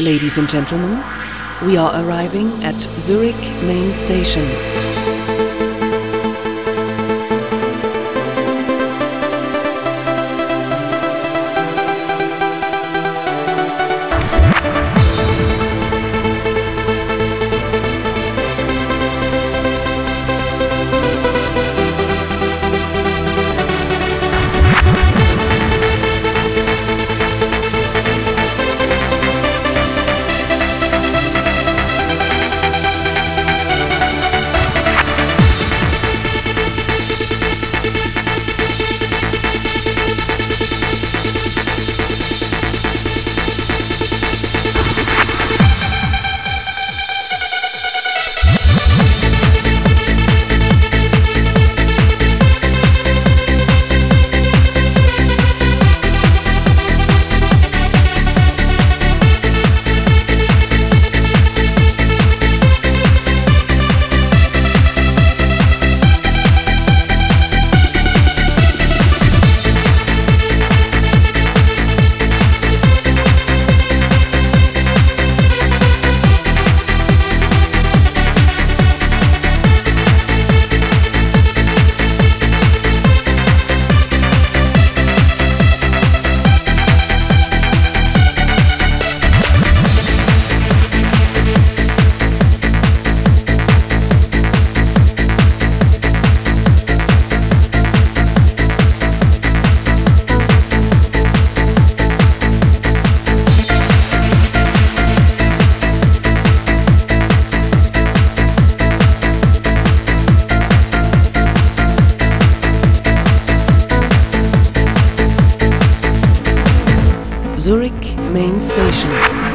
Ladies and gentlemen, we are arriving at Zurich Main Station. Zurich Main Station.